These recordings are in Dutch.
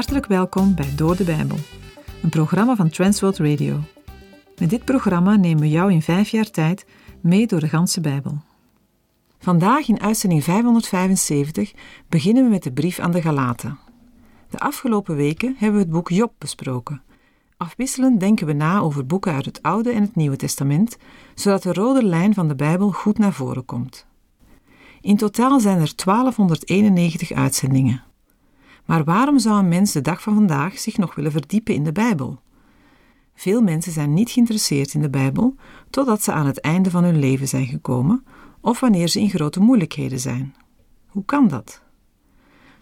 Hartelijk welkom bij Door de Bijbel, een programma van Transworld Radio. Met dit programma nemen we jou in vijf jaar tijd mee door de ganse Bijbel. Vandaag in uitzending 575 beginnen we met de brief aan de Galaten. De afgelopen weken hebben we het boek Job besproken. Afwisselend denken we na over boeken uit het Oude en het Nieuwe Testament, zodat de rode lijn van de Bijbel goed naar voren komt. In totaal zijn er 1291 uitzendingen. Maar waarom zou een mens de dag van vandaag zich nog willen verdiepen in de Bijbel? Veel mensen zijn niet geïnteresseerd in de Bijbel totdat ze aan het einde van hun leven zijn gekomen of wanneer ze in grote moeilijkheden zijn. Hoe kan dat?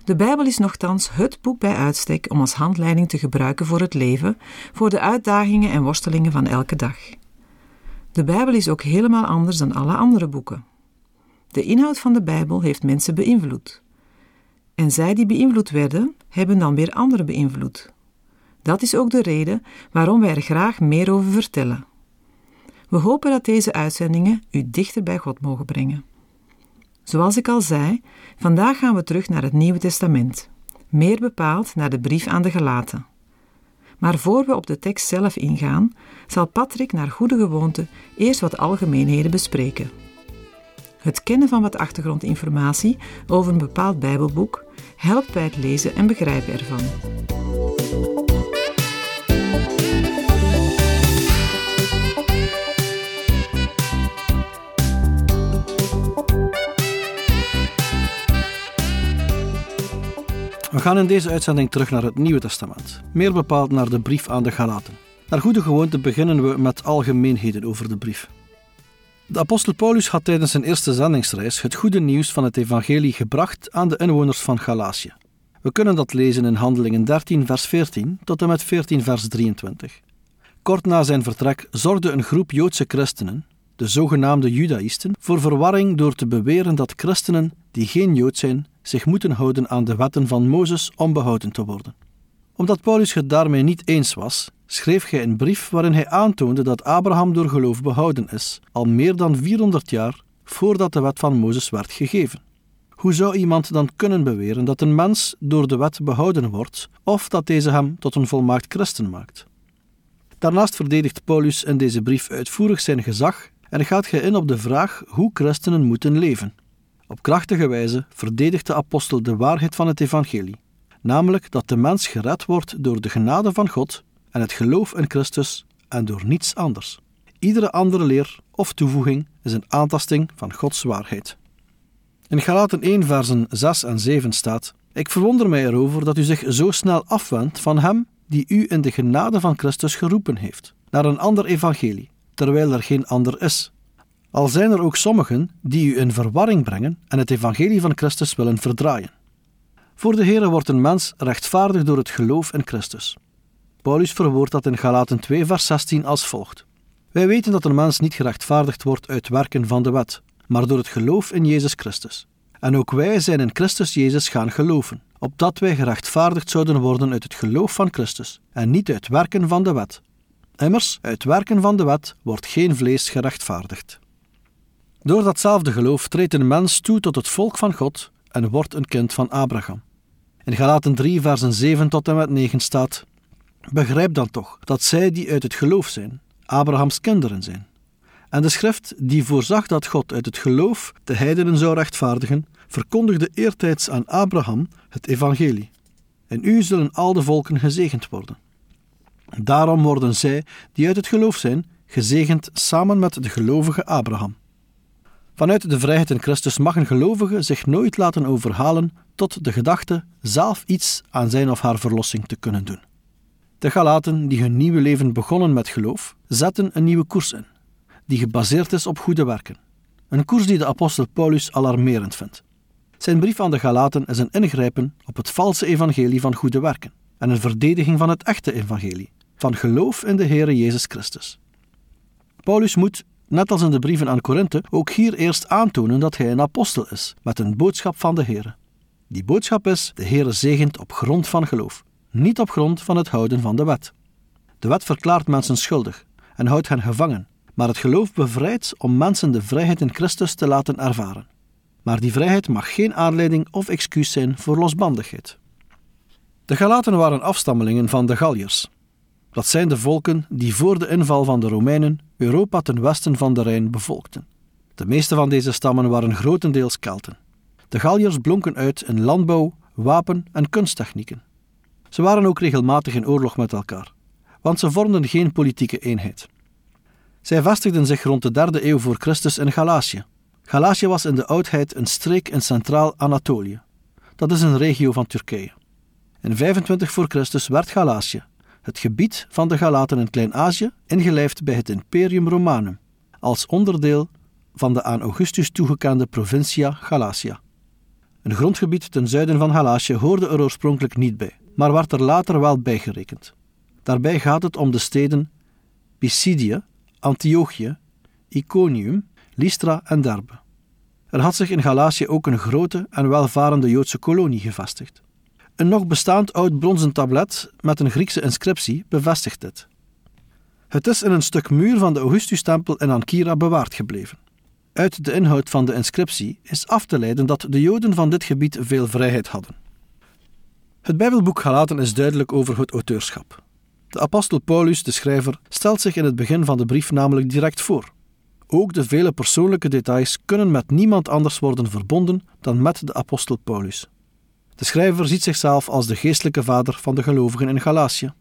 De Bijbel is nogthans het boek bij uitstek om als handleiding te gebruiken voor het leven, voor de uitdagingen en worstelingen van elke dag. De Bijbel is ook helemaal anders dan alle andere boeken. De inhoud van de Bijbel heeft mensen beïnvloed. En zij die beïnvloed werden, hebben dan weer anderen beïnvloed. Dat is ook de reden waarom wij er graag meer over vertellen. We hopen dat deze uitzendingen u dichter bij God mogen brengen. Zoals ik al zei, vandaag gaan we terug naar het Nieuwe Testament, meer bepaald naar de brief aan de Galaten. Maar voor we op de tekst zelf ingaan, zal Patrick naar goede gewoonte eerst wat algemeenheden bespreken. Het kennen van wat achtergrondinformatie over een bepaald Bijbelboek helpt bij het lezen en begrijpen ervan. We gaan in deze uitzending terug naar het Nieuwe Testament, meer bepaald naar de brief aan de Galaten. Naar goede gewoonte beginnen we met algemeenheden over de brief. De apostel Paulus had tijdens zijn eerste zendingsreis het goede nieuws van het evangelie gebracht aan de inwoners van Galatië. We kunnen dat lezen in Handelingen 13 vers 14 tot en met 14 vers 23. Kort na zijn vertrek zorgde een groep Joodse christenen, de zogenaamde Judaïsten, voor verwarring door te beweren dat christenen die geen Jood zijn zich moeten houden aan de wetten van Mozes om behouden te worden. Omdat Paulus het daarmee niet eens was, schreef hij een brief waarin hij aantoonde dat Abraham door geloof behouden is, al meer dan 400 jaar voordat de wet van Mozes werd gegeven. Hoe zou iemand dan kunnen beweren dat een mens door de wet behouden wordt, of dat deze hem tot een volmaakt christen maakt? Daarnaast verdedigt Paulus in deze brief uitvoerig zijn gezag en gaat hij in op de vraag hoe christenen moeten leven. Op krachtige wijze verdedigt de apostel de waarheid van het evangelie, namelijk dat de mens gered wordt door de genade van God en het geloof in Christus en door niets anders. Iedere andere leer of toevoeging is een aantasting van Gods waarheid. In Galaten 1 versen 6 en 7 staat: Ik verwonder mij erover dat u zich zo snel afwendt van hem die u in de genade van Christus geroepen heeft, naar een ander evangelie, terwijl er geen ander is. Al zijn er ook sommigen die u in verwarring brengen en het evangelie van Christus willen verdraaien. Voor de Heere wordt een mens rechtvaardig door het geloof in Christus. Paulus verwoordt dat in Galaten 2 vers 16 als volgt. Wij weten dat een mens niet gerechtvaardigd wordt uit werken van de wet, maar door het geloof in Jezus Christus. En ook wij zijn in Christus Jezus gaan geloven, opdat wij gerechtvaardigd zouden worden uit het geloof van Christus, en niet uit werken van de wet. Immers, uit werken van de wet wordt geen vlees gerechtvaardigd. Door datzelfde geloof treedt een mens toe tot het volk van God en wordt een kind van Abraham. In Galaten 3, versen 7 tot en met 9 staat: Begrijp dan toch dat zij die uit het geloof zijn, Abrahams kinderen zijn. En de schrift, die voorzag dat God uit het geloof de heidenen zou rechtvaardigen, verkondigde eertijds aan Abraham het evangelie. En u zullen al de volken gezegend worden. Daarom worden zij, die uit het geloof zijn, gezegend samen met de gelovige Abraham. Vanuit de vrijheid in Christus mag een gelovige zich nooit laten overhalen tot de gedachte zelf iets aan zijn of haar verlossing te kunnen doen. De Galaten, die hun nieuwe leven begonnen met geloof, zetten een nieuwe koers in, die gebaseerd is op goede werken. Een koers die de apostel Paulus alarmerend vindt. Zijn brief aan de Galaten is een ingrijpen op het valse evangelie van goede werken en een verdediging van het echte evangelie, van geloof in de Heere Jezus Christus. Paulus moet, net als in de brieven aan Korinthe, ook hier eerst aantonen dat hij een apostel is, met een boodschap van de Heere. Die boodschap is: de Heere zegent op grond van geloof, niet op grond van het houden van de wet. De wet verklaart mensen schuldig en houdt hen gevangen, maar het geloof bevrijdt om mensen de vrijheid in Christus te laten ervaren. Maar die vrijheid mag geen aanleiding of excuus zijn voor losbandigheid. De Galaten waren afstammelingen van de Galliërs. Dat zijn de volken die voor de inval van de Romeinen Europa ten westen van de Rijn bevolkten. De meeste van deze stammen waren grotendeels Kelten. De Galliërs blonken uit in landbouw, wapen en kunsttechnieken. Ze waren ook regelmatig in oorlog met elkaar, want ze vormden geen politieke eenheid. Zij vestigden zich rond de derde eeuw voor Christus in Galatië. Galatië was in de oudheid een streek in centraal Anatolië. Dat is een regio van Turkije. In 25 voor Christus werd Galatië, het gebied van de Galaten in Klein-Azië, ingelijfd bij het Imperium Romanum, als onderdeel van de aan Augustus toegekende provincia Galatia. Een grondgebied ten zuiden van Galatië hoorde er oorspronkelijk niet bij, maar werd er later wel bijgerekend. Daarbij gaat het om de steden Pisidië, Antiochië, Iconium, Lystra en Derbe. Er had zich in Galatië ook een grote en welvarende Joodse kolonie gevestigd. Een nog bestaand oud bronzen tablet met een Griekse inscriptie bevestigt dit. Het is in een stuk muur van de Augustustempel in Ankira bewaard gebleven. Uit de inhoud van de inscriptie is af te leiden dat de Joden van dit gebied veel vrijheid hadden. Het Bijbelboek Galaten is duidelijk over het auteurschap. De apostel Paulus, de schrijver, stelt zich in het begin van de brief namelijk direct voor. Ook de vele persoonlijke details kunnen met niemand anders worden verbonden dan met de apostel Paulus. De schrijver ziet zichzelf als de geestelijke vader van de gelovigen in Galatië.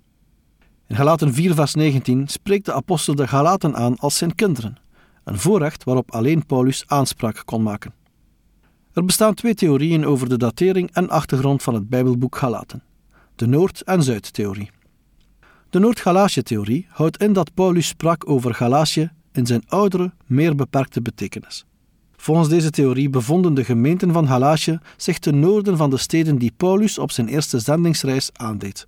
In Galaten 4, vers 19 spreekt de apostel de Galaten aan als zijn kinderen, een voorrecht waarop alleen Paulus aanspraak kon maken. Er bestaan twee theorieën over de datering en achtergrond van het Bijbelboek Galaten: de Noord- en Zuid-theorie. De Noord-Galatië-theorie houdt in dat Paulus sprak over Galatië in zijn oudere, meer beperkte betekenis. Volgens deze theorie bevonden de gemeenten van Galatië zich ten noorden van de steden die Paulus op zijn eerste zendingsreis aandeed.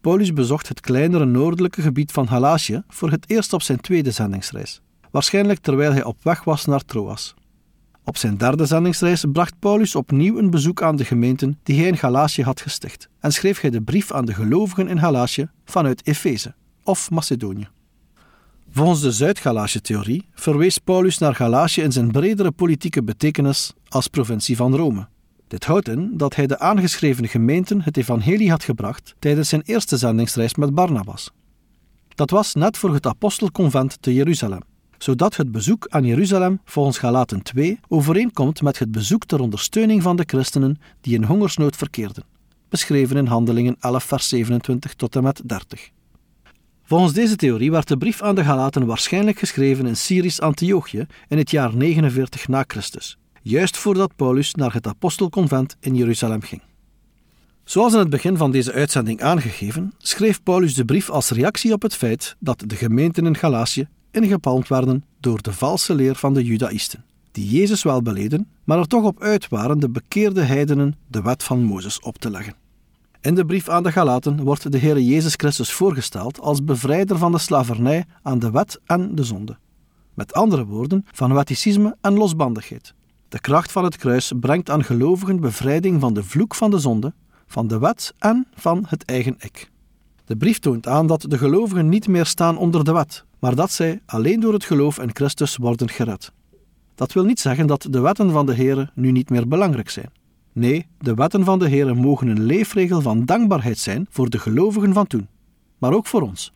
Paulus bezocht het kleinere noordelijke gebied van Galatië voor het eerst op zijn tweede zendingsreis, waarschijnlijk terwijl hij op weg was naar Troas. Op zijn derde zendingsreis bracht Paulus opnieuw een bezoek aan de gemeenten die hij in Galatië had gesticht en schreef hij de brief aan de gelovigen in Galatië vanuit Efeze of Macedonië. Volgens de Zuid-Galatië-theorie verwees Paulus naar Galatië in zijn bredere politieke betekenis als provincie van Rome. Dit houdt in dat hij de aangeschreven gemeenten het evangelie had gebracht tijdens zijn eerste zendingsreis met Barnabas. Dat was net voor het apostelconvent te Jeruzalem, zodat het bezoek aan Jeruzalem volgens Galaten 2 overeenkomt met het bezoek ter ondersteuning van de christenen die in hongersnood verkeerden, beschreven in Handelingen 11 vers 27 tot en met 30. Volgens deze theorie werd de brief aan de Galaten waarschijnlijk geschreven in Syrisch Antiochië in het jaar 49 na Christus, juist voordat Paulus naar het apostelconvent in Jeruzalem ging. Zoals in het begin van deze uitzending aangegeven, schreef Paulus de brief als reactie op het feit dat de gemeenten in Galatië ingepalmd werden door de valse leer van de Judaïsten, die Jezus wel beleden, maar er toch op uit waren de bekeerde heidenen de wet van Mozes op te leggen. In de brief aan de Galaten wordt de Heer Jezus Christus voorgesteld als bevrijder van de slavernij aan de wet en de zonde. Met andere woorden, van wetticisme en losbandigheid. De kracht van het kruis brengt aan gelovigen bevrijding van de vloek van de zonde, van de wet en van het eigen ik. De brief toont aan dat de gelovigen niet meer staan onder de wet, maar dat zij alleen door het geloof in Christus worden gered. Dat wil niet zeggen dat de wetten van de Heer nu niet meer belangrijk zijn. Nee, de wetten van de Heer mogen een leefregel van dankbaarheid zijn voor de gelovigen van toen, maar ook voor ons.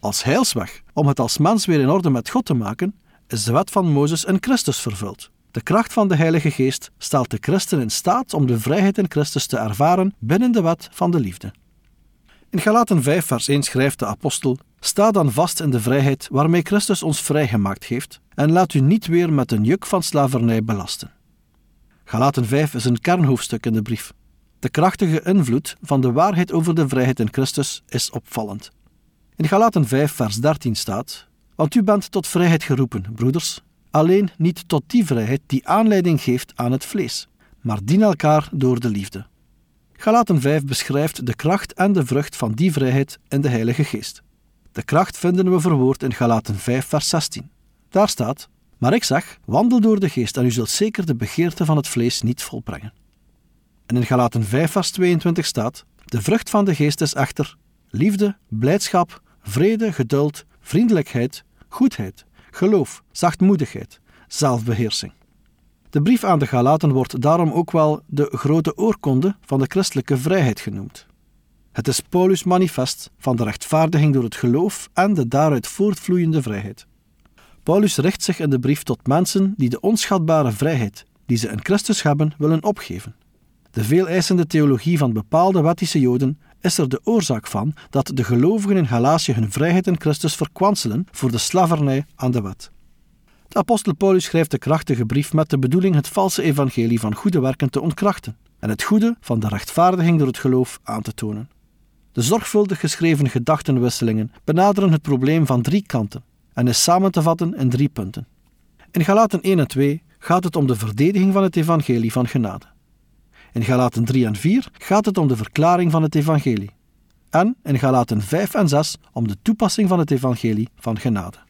Als heilsweg, om het als mens weer in orde met God te maken, is de wet van Mozes in Christus vervuld. De kracht van de Heilige Geest stelt de christen in staat om de vrijheid in Christus te ervaren binnen de wet van de liefde. In Galaten 5, vers 1 schrijft de apostel: Sta dan vast in de vrijheid waarmee Christus ons vrijgemaakt heeft, en laat u niet weer met een juk van slavernij belasten. Galaten 5 is een kernhoofdstuk in de brief. De krachtige invloed van de waarheid over de vrijheid in Christus is opvallend. In Galaten 5, vers 13 staat: Want u bent tot vrijheid geroepen, broeders, alleen niet tot die vrijheid die aanleiding geeft aan het vlees, maar dien elkaar door de liefde. Galaten 5 beschrijft de kracht en de vrucht van die vrijheid in de Heilige Geest. De kracht vinden we verwoord in Galaten 5, vers 16. Daar staat: maar ik zeg, wandel door de geest en u zult zeker de begeerte van het vlees niet volbrengen. En in Galaten 5 vers 22 staat, de vrucht van de geest is echter liefde, blijdschap, vrede, geduld, vriendelijkheid, goedheid, geloof, zachtmoedigheid, zelfbeheersing. De brief aan de Galaten wordt daarom ook wel de grote oorkonde van de christelijke vrijheid genoemd. Het is Paulus' manifest van de rechtvaardiging door het geloof en de daaruit voortvloeiende vrijheid. Paulus richt zich in de brief tot mensen die de onschatbare vrijheid die ze in Christus hebben willen opgeven. De veeleisende theologie van bepaalde wettische Joden is er de oorzaak van dat de gelovigen in Galatië hun vrijheid in Christus verkwanselen voor de slavernij aan de wet. Apostel Paulus schrijft de krachtige brief met de bedoeling het valse evangelie van goede werken te ontkrachten en het goede van de rechtvaardiging door het geloof aan te tonen. De zorgvuldig geschreven gedachtenwisselingen benaderen het probleem van drie kanten en is samen te vatten in drie punten. In Galaten 1 en 2 gaat het om de verdediging van het evangelie van genade. In Galaten 3 en 4 gaat het om de verklaring van het evangelie. En in Galaten 5 en 6 om de toepassing van het evangelie van genade.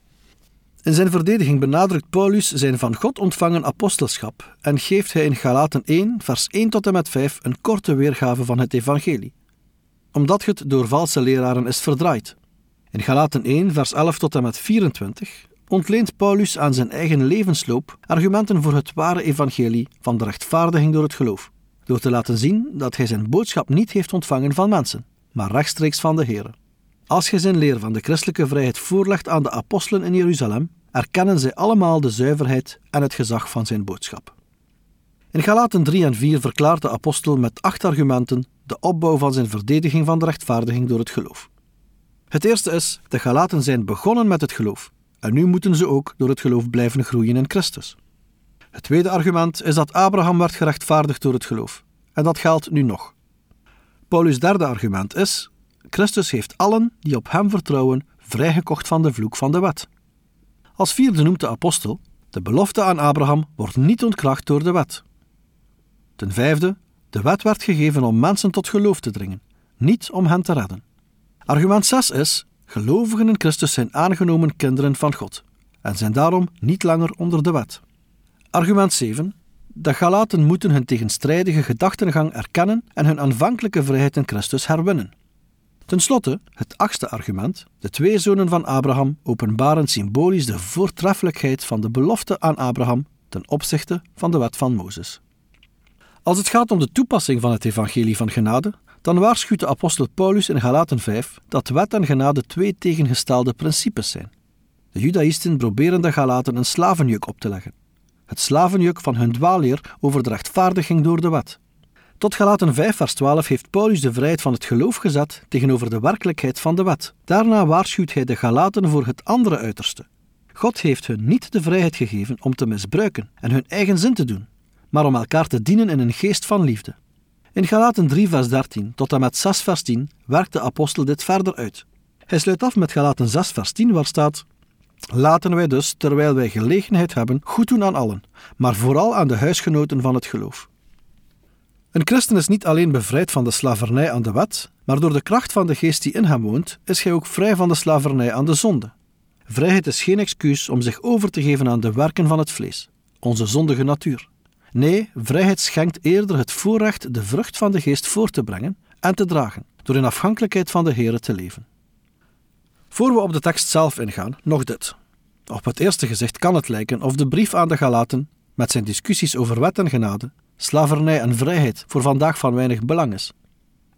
In zijn verdediging benadrukt Paulus zijn van God ontvangen apostelschap en geeft hij in Galaten 1, vers 1 tot en met 5 een korte weergave van het evangelie. Omdat het door valse leraren is verdraaid. In Galaten 1, vers 11 tot en met 24 ontleent Paulus aan zijn eigen levensloop argumenten voor het ware evangelie van de rechtvaardiging door het geloof, door te laten zien dat hij zijn boodschap niet heeft ontvangen van mensen, maar rechtstreeks van de Heer. Als hij zijn leer van de christelijke vrijheid voorlegt aan de apostelen in Jeruzalem, erkennen zij allemaal de zuiverheid en het gezag van zijn boodschap. In Galaten 3 en 4 verklaart de apostel met acht argumenten de opbouw van zijn verdediging van de rechtvaardiging door het geloof. Het eerste is: de Galaten zijn begonnen met het geloof en nu moeten ze ook door het geloof blijven groeien in Christus. Het tweede argument is dat Abraham werd gerechtvaardigd door het geloof en dat geldt nu nog. Paulus' derde argument is: Christus heeft allen die op hem vertrouwen vrijgekocht van de vloek van de wet. Als vierde noemt de apostel: de belofte aan Abraham wordt niet ontkracht door de wet. Ten vijfde, de wet werd gegeven om mensen tot geloof te dringen, niet om hen te redden. Argument 6 is: gelovigen in Christus zijn aangenomen kinderen van God en zijn daarom niet langer onder de wet. Argument 7. De Galaten moeten hun tegenstrijdige gedachtengang erkennen en hun aanvankelijke vrijheid in Christus herwinnen. Ten slotte, het achtste argument. De twee zonen van Abraham openbaren symbolisch de voortreffelijkheid van de belofte aan Abraham ten opzichte van de wet van Mozes. Als het gaat om de toepassing van het evangelie van genade, dan waarschuwt de apostel Paulus in Galaten 5 dat wet en genade twee tegengestelde principes zijn. De judaïsten proberen de Galaten een slavenjuk op te leggen. Het slavenjuk van hun dwaalleer over de rechtvaardiging door de wet. Tot Galaten 5 vers 12 heeft Paulus de vrijheid van het geloof gezet tegenover de werkelijkheid van de wet. Daarna waarschuwt hij de Galaten voor het andere uiterste. God heeft hun niet de vrijheid gegeven om te misbruiken en hun eigen zin te doen, maar om elkaar te dienen in een geest van liefde. In Galaten 3 vers 13 tot en met 6 vers 10 werkt de apostel dit verder uit. Hij sluit af met Galaten 6 vers 10 waar staat Laten wij dus, terwijl wij gelegenheid hebben, goed doen aan allen, maar vooral aan de huisgenoten van het geloof. Een christen is niet alleen bevrijd van de slavernij aan de wet, maar door de kracht van de geest die in hem woont, is hij ook vrij van de slavernij aan de zonde. Vrijheid is geen excuus om zich over te geven aan de werken van het vlees, onze zondige natuur. Nee, vrijheid schenkt eerder het voorrecht de vrucht van de geest voor te brengen en te dragen, door in afhankelijkheid van de Here te leven. Voor we op de tekst zelf ingaan, nog dit. Op het eerste gezicht kan het lijken of de brief aan de Galaten, met zijn discussies over wet en genade, slavernij en vrijheid voor vandaag van weinig belang is.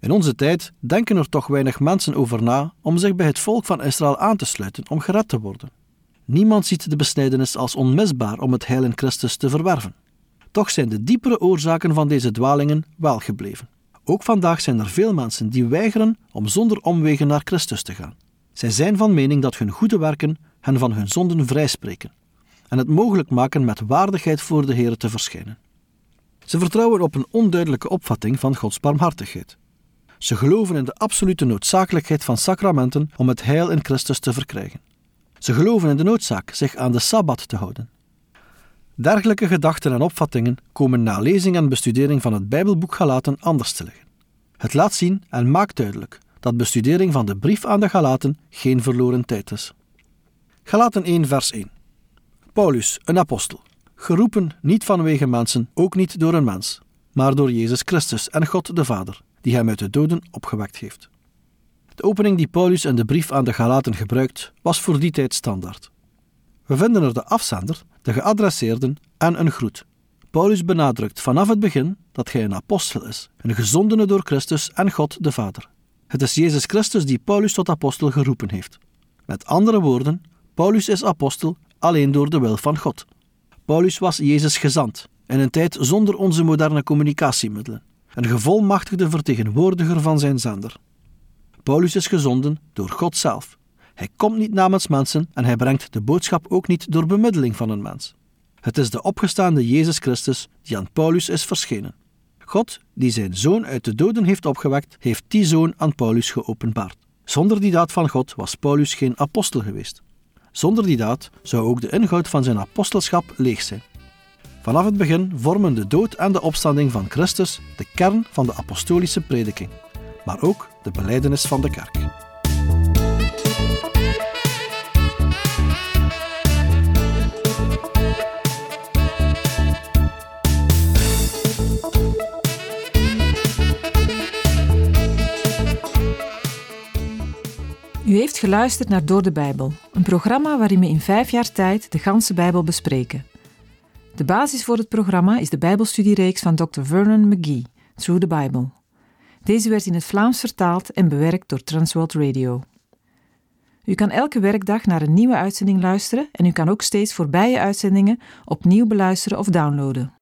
In onze tijd denken er toch weinig mensen over na om zich bij het volk van Israël aan te sluiten om gered te worden. Niemand ziet de besnijdenis als onmisbaar om het heil in Christus te verwerven. Toch zijn de diepere oorzaken van deze dwalingen wel gebleven. Ook vandaag zijn er veel mensen die weigeren om zonder omwegen naar Christus te gaan. Zij zijn van mening dat hun goede werken hen van hun zonden vrijspreken en het mogelijk maken met waardigheid voor de Heer te verschijnen. Ze vertrouwen op een onduidelijke opvatting van Gods barmhartigheid. Ze geloven in de absolute noodzakelijkheid van sacramenten om het heil in Christus te verkrijgen. Ze geloven in de noodzaak zich aan de sabbat te houden. Dergelijke gedachten en opvattingen komen na lezing en bestudering van het Bijbelboek Galaten anders te liggen. Het laat zien en maakt duidelijk dat bestudering van de brief aan de Galaten geen verloren tijd is. Galaten 1, vers 1. Paulus, een apostel, geroepen niet vanwege mensen, ook niet door een mens, maar door Jezus Christus en God de Vader, die hem uit de doden opgewekt heeft. De opening die Paulus in de brief aan de Galaten gebruikt, was voor die tijd standaard. We vinden er de afzender, de geadresseerden en een groet. Paulus benadrukt vanaf het begin dat hij een apostel is, een gezondene door Christus en God de Vader. Het is Jezus Christus die Paulus tot apostel geroepen heeft. Met andere woorden, Paulus is apostel alleen door de wil van God. Paulus was Jezus gezant in een tijd zonder onze moderne communicatiemiddelen, een gevolmachtigde vertegenwoordiger van zijn zender. Paulus is gezonden door God zelf. Hij komt niet namens mensen en hij brengt de boodschap ook niet door bemiddeling van een mens. Het is de opgestaande Jezus Christus die aan Paulus is verschenen. God, die zijn zoon uit de doden heeft opgewekt, heeft die zoon aan Paulus geopenbaard. Zonder die daad van God was Paulus geen apostel geweest. Zonder die daad zou ook de inhoud van zijn apostelschap leeg zijn. Vanaf het begin vormen de dood en de opstanding van Christus de kern van de apostolische prediking, maar ook de beleidenis van de kerk. Heeft geluisterd naar Door de Bijbel, een programma waarin we in vijf jaar tijd de ganse Bijbel bespreken. De basis voor het programma is de Bijbelstudiereeks van Dr. Vernon McGee, Through the Bible. Deze werd in het Vlaams vertaald en bewerkt door Transworld Radio. U kan elke werkdag naar een nieuwe uitzending luisteren en u kan ook steeds voorbije uitzendingen opnieuw beluisteren of downloaden.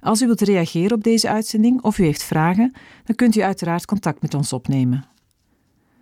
Als u wilt reageren op deze uitzending of u heeft vragen, dan kunt u uiteraard contact met ons opnemen.